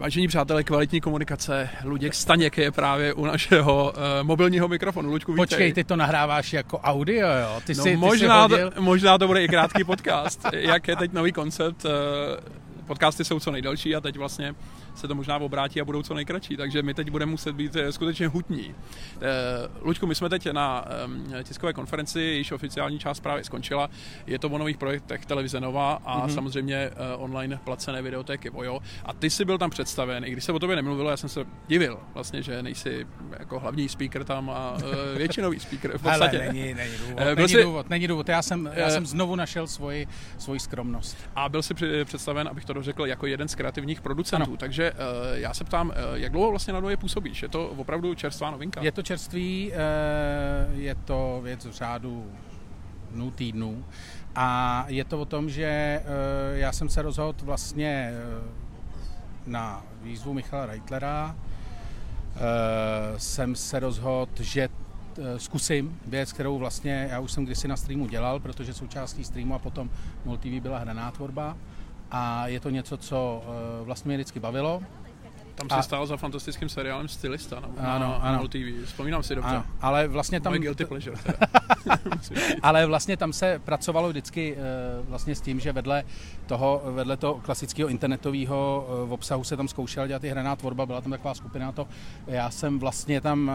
Vážení přátelé, kvalitní komunikace, Luděk Staněk je právě u našeho uh, mobilního mikrofonu. Luďku, vítej. Počkej, ty to nahráváš jako audio, jo? Ty no, si, ty možná, si hodil... to, možná to bude i krátký podcast. Jak je teď nový koncept, uh, podcasty jsou co nejdelší a teď vlastně se to možná obrátí a budou co nejkratší, takže my teď budeme muset být eh, skutečně hutní. Eh, Luďku, my jsme teď na tiskové konferenci, jejíž oficiální část právě skončila. Je to o nových projektech Televize Nova a mm-hmm. samozřejmě eh, online placené videotéky Vojo. A ty jsi byl tam představen, i když se o tobě nemluvilo, já jsem se divil vlastně, že nejsi jako hlavní speaker tam a většinový speaker v podstatě. Ale není, není důvod, není, jsi... důvod, není důvod. Já jsem, já jsem znovu našel svoji, svoji skromnost. A byl si představen, abych to dořekl, jako jeden z kreativních producentů, ano. takže Eh, já se ptám, eh, jak dlouho vlastně na Nově působíš? Je to opravdu čerstvá novinka? Je to čerstvý, eh, je to věc v řádu dnů, týdnů. A je to o tom, že já jsem se rozhodl vlastně na výzvu Michala Reitlera, jsem se rozhodl, že zkusím věc, kterou vlastně já už jsem kdysi na streamu dělal, protože součástí streamu a potom MultiV byla hraná tvorba a je to něco, co eh, vlastně mě vždycky bavilo. Tam si stál za fantastickým seriálem Stylista na, ano, na ano. TV. Vzpomínám si dobře. Ano, ale vlastně tam... Moje guilty pleasure. ale vlastně tam se pracovalo vždycky eh, vlastně s tím, že vedle toho, vedle toho klasického internetového eh, obsahu se tam zkoušela dělat i hraná tvorba, byla tam taková skupina to. Já jsem vlastně tam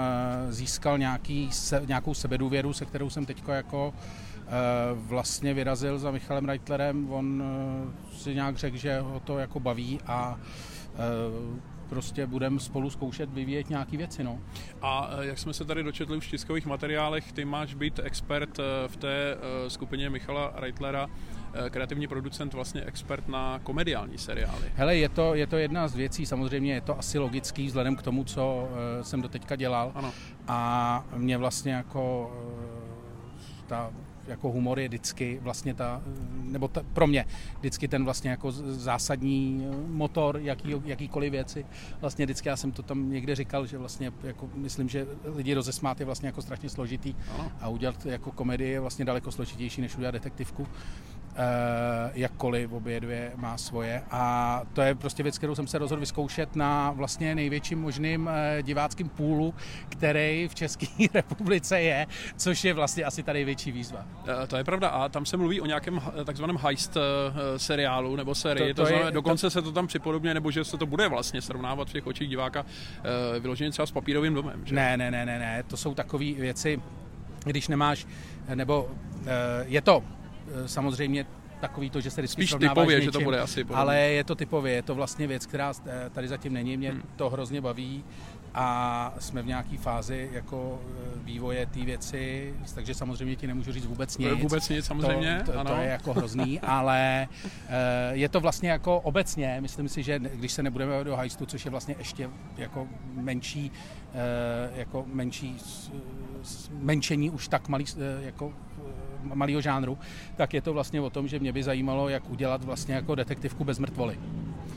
získal nějaký, se, nějakou sebedůvěru, se kterou jsem teďko jako vlastně vyrazil za Michalem Reitlerem. On si nějak řekl, že ho to jako baví a prostě budeme spolu zkoušet vyvíjet nějaké věci. No. A jak jsme se tady dočetli už v tiskových materiálech, ty máš být expert v té skupině Michala Reitlera, kreativní producent, vlastně expert na komediální seriály. Hele, je to, je to jedna z věcí, samozřejmě je to asi logický vzhledem k tomu, co jsem doteďka dělal. Ano. A mě vlastně jako ta jako humor je vždycky vlastně ta, nebo ta, pro mě vždycky ten vlastně jako zásadní motor jaký, jakýkoliv věci. Vlastně vždycky já jsem to tam někde říkal, že vlastně jako myslím, že lidi rozesmát je vlastně jako strašně složitý a udělat jako komedii je vlastně daleko složitější, než udělat detektivku. Uh, jakkoliv obě dvě má svoje. A to je prostě věc, kterou jsem se rozhodl vyzkoušet na vlastně největším možným uh, diváckým půlu, který v České republice je, což je vlastně asi ta největší výzva. Uh, to je pravda a tam se mluví o nějakém takzvaném heist seriálu nebo sérii. To, to, to znamená, je, dokonce to... se to tam připodobně, nebo že se to bude vlastně srovnávat v těch očích diváka vyloženě třeba s papírovým domem. Že? Ne, ne, ne, ne, ne, to jsou takové věci, když nemáš, nebo je to Eh, samozřejmě takový to, že se vždycky Spíš typově, něčím, že to bude asi podobně. Ale je to typově, je to vlastně věc, která eh, tady zatím není, mě hmm. to hrozně baví a jsme v nějaké fázi jako eh, vývoje té věci, takže samozřejmě ti nemůžu říct vůbec nic. Vůbec nic, samozřejmě. To, to, ano. to je jako hrozný, ale je to vlastně jako obecně, myslím si, že když se nebudeme do hajstu, což je vlastně ještě jako menší, jako menší menšení už tak malý, jako malého žánru, tak je to vlastně o tom, že mě by zajímalo, jak udělat vlastně jako detektivku bez mrtvoly.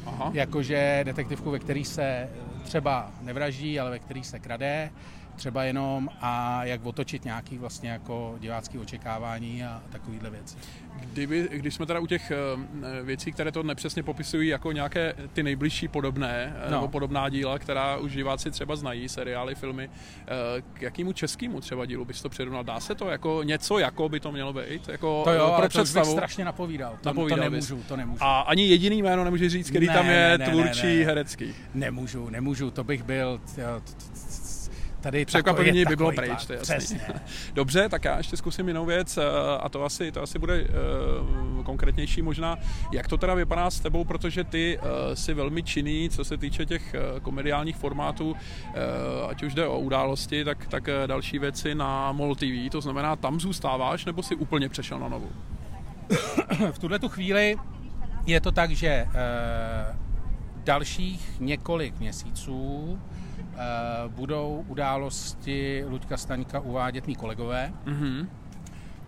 Aha. Jakože detektivku, ve který se třeba nevraždí, ale ve který se krade, třeba jenom a jak otočit nějaký vlastně jako divácký očekávání a takovýhle věci. Kdyby, když jsme teda u těch eh, věcí, které to nepřesně popisují jako nějaké ty nejbližší podobné eh, no. nebo podobná díla, která už diváci třeba znají, seriály, filmy, eh, k jakému českému třeba dílu bys to přirovnal? Dá se to jako něco, jako by to mělo být? Jako to jo, pro představu? to strašně napovídal. To, napovídal to nemůžu, to nemůžu. A ani jediný jméno nemůžeš říct, který ne, tam je ne, tvůrčí, ne, ne. herecký? Nemůžu, nemůžu, to bych byl tady překvapení by bylo pryč, to je jasný. Dobře, tak já ještě zkusím jinou věc eh, a to asi, to asi bude uh, konkrétnější možná. Jak to teda vypadá s tebou, protože ty uh, jsi velmi činný, co se týče těch uh, komediálních formátů, uh, ať už jde o události, tak, tak další věci na MOL TV, to znamená, tam zůstáváš nebo si úplně přešel na novou? v tuhle tu chvíli je to tak, že dalších několik měsíců Eh, budou události Luďka Staňka uvádět mý kolegové. Mm-hmm.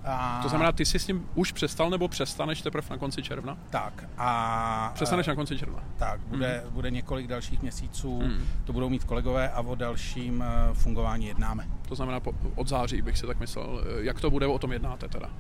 A... To znamená, ty jsi s tím už přestal nebo přestaneš teprve na konci června? Tak. A... Přestaneš na konci června? Tak, bude, mm. bude několik dalších měsíců, mm. to budou mít kolegové a o dalším eh, fungování jednáme. To znamená, od září bych si tak myslel. Jak to bude, o tom jednáte teda?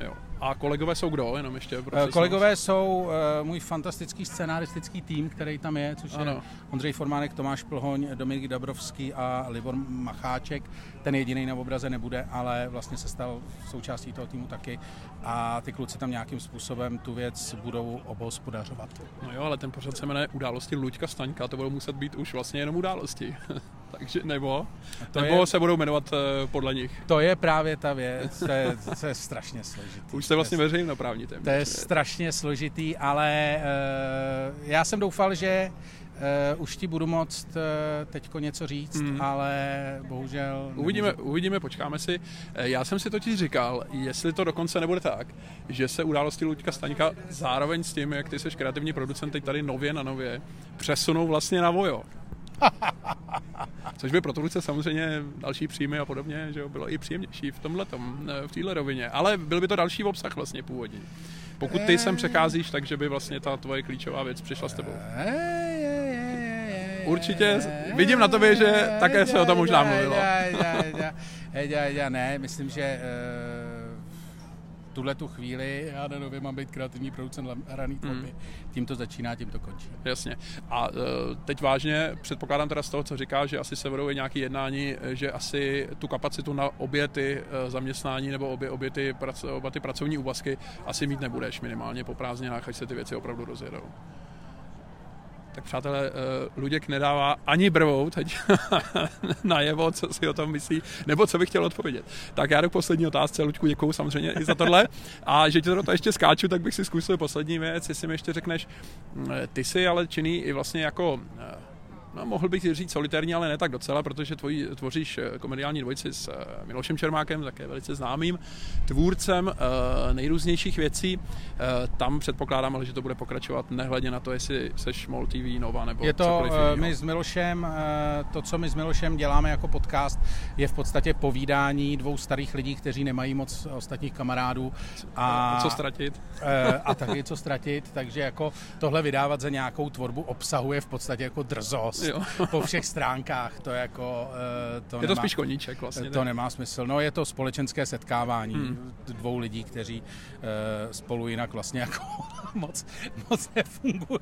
Jo. A kolegové jsou kdo? Jenom ještě Eh, Kolegové jsou uh, můj fantastický scenaristický tým, který tam je, což ano. je Ondřej Formánek, Tomáš Plhoň, Dominik Dabrovský a Libor Macháček. Ten jediný na obraze nebude, ale vlastně se stal součástí toho týmu taky. A ty kluci tam nějakým způsobem tu věc budou obhospodařovat. No jo, ale ten pořad se jmenuje Události Luďka Staňka, to budou muset být už vlastně jenom události. Takže nebo, to nebo je, se budou jmenovat uh, podle nich. To je právě ta věc, to je, to je strašně složitý. Už jste vlastně veřejnoprávní téměř. To je strašně složitý, ale uh, já jsem doufal, že Uh, už ti budu moct uh, teďko něco říct, hmm. ale bohužel... Uvidíme, uvidíme, počkáme si. Já jsem si totiž říkal, jestli to dokonce nebude tak, že se události Luďka Staňka zároveň s tím, jak ty jsi kreativní producent teď tady nově na nově, přesunou vlastně na Vojo. Což by pro tvůrce samozřejmě další příjmy a podobně, že jo, bylo i příjemnější v tomhle v téhle rovině. Ale byl by to další obsah vlastně původní. Pokud ty sem přecházíš, takže by vlastně ta tvoje klíčová věc přišla s tebou. Určitě, vidím na tobě, že také se o tom možná mluvilo. Ne, myslím, že tuhle tu chvíli já na nově mám být kreativní producent hraný tvorby. Mm. Tím to začíná, tím to končí. Jasně. A uh, teď vážně předpokládám teda z toho, co říká, že asi se vedou i nějaké jednání, že asi tu kapacitu na obě ty uh, zaměstnání nebo obě, obě ty, oba ty pracovní úvazky asi mít nebudeš minimálně po prázdninách, až se ty věci opravdu rozjedou. Tak přátelé, eh, Luděk nedává ani brvou teď najevo, co si o tom myslí, nebo co bych chtěl odpovědět. Tak já jdu k poslední otázce. Luďku, děkuju samozřejmě i za tohle. A že ti to ještě skáču, tak bych si zkusil poslední věc, jestli mi ještě řekneš, mm, ty jsi ale činný i vlastně jako eh, no, mohl bych říct solitérní, ale ne tak docela, protože tvojí, tvoříš eh, komediální dvojici s eh, Milošem Čermákem, také velice známým tvůrcem uh, nejrůznějších věcí. Tam předpokládám, ale že to bude pokračovat nehledě na to, jestli seš MOL TV Nova nebo Je to my s Milošem, to, co my s Milošem děláme jako podcast, je v podstatě povídání dvou starých lidí, kteří nemají moc ostatních kamarádů. A, a co ztratit. A taky co ztratit, takže jako tohle vydávat za nějakou tvorbu obsahuje v podstatě jako drzost jo. po všech stránkách. To jako, uh, to je nemá, to spíš koníček vlastně. To ne? nemá smysl. No je to společenské setkávání hmm. dvou lidí, kteří uh, spolu jinak vlastně jako moc, moc nefungují.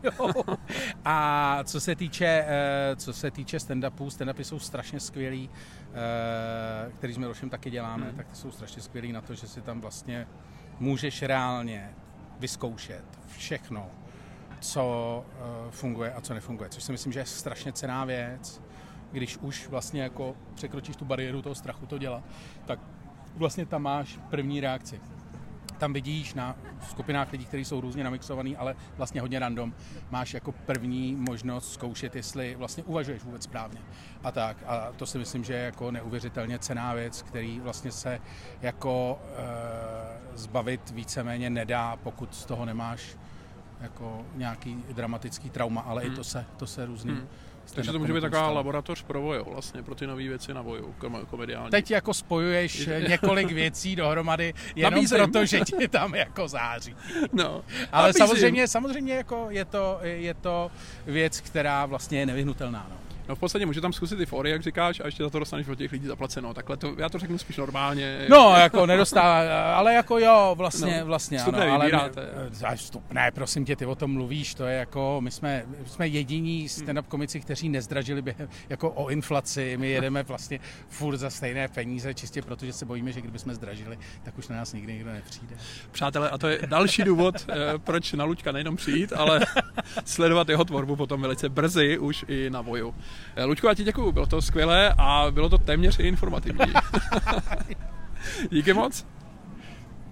A co se týče, uh, co se týče stand-upů, stand-upy jsou strašně skvělý, uh, který jsme rošem taky děláme, hmm. tak ty jsou strašně skvělý na to, že si tam vlastně můžeš reálně vyzkoušet všechno, co uh, funguje a co nefunguje, což si myslím, že je strašně cená věc, když už vlastně jako překročíš tu bariéru toho strachu to dělat, tak vlastně tam máš první reakci. Tam vidíš na skupinách lidí, kteří jsou různě namixovaný, ale vlastně hodně random, máš jako první možnost zkoušet, jestli vlastně uvažuješ vůbec správně. A tak. A to si myslím, že je jako neuvěřitelně cená věc, který vlastně se jako e, zbavit víceméně nedá, pokud z toho nemáš jako nějaký dramatický trauma, ale hmm. i to se, to se různý hmm. Takže to může být taková laboratoř pro vojo, vlastně, pro ty nové věci na voju, komediální. Teď jako spojuješ několik věcí dohromady, jenom Nabízím. proto, že ti tam jako září. No, Ale samozřejmě, samozřejmě jako je to, je to věc, která vlastně je nevyhnutelná. No. No v podstatě může tam zkusit i fory, jak říkáš, a ještě za to dostaneš od těch lidí zaplaceno. Takhle to, já to řeknu spíš normálně. No, jako nedostává, ale jako jo, vlastně, no, vlastně ano. Ale my, vstupné, prosím tě, ty o tom mluvíš, to je jako, my jsme, my jsme jediní stand-up komici, kteří nezdražili během, jako o inflaci, my jedeme vlastně furt za stejné peníze, čistě proto, že se bojíme, že kdyby jsme zdražili, tak už na nás nikdy nikdo nepřijde. Přátelé, a to je další důvod, eh, proč na Luďka nejenom přijít, ale sledovat jeho tvorbu potom velice brzy už i na voju. Eh, Luďko, já ti děkuju, bylo to skvělé a bylo to téměř i informativní. Díky moc.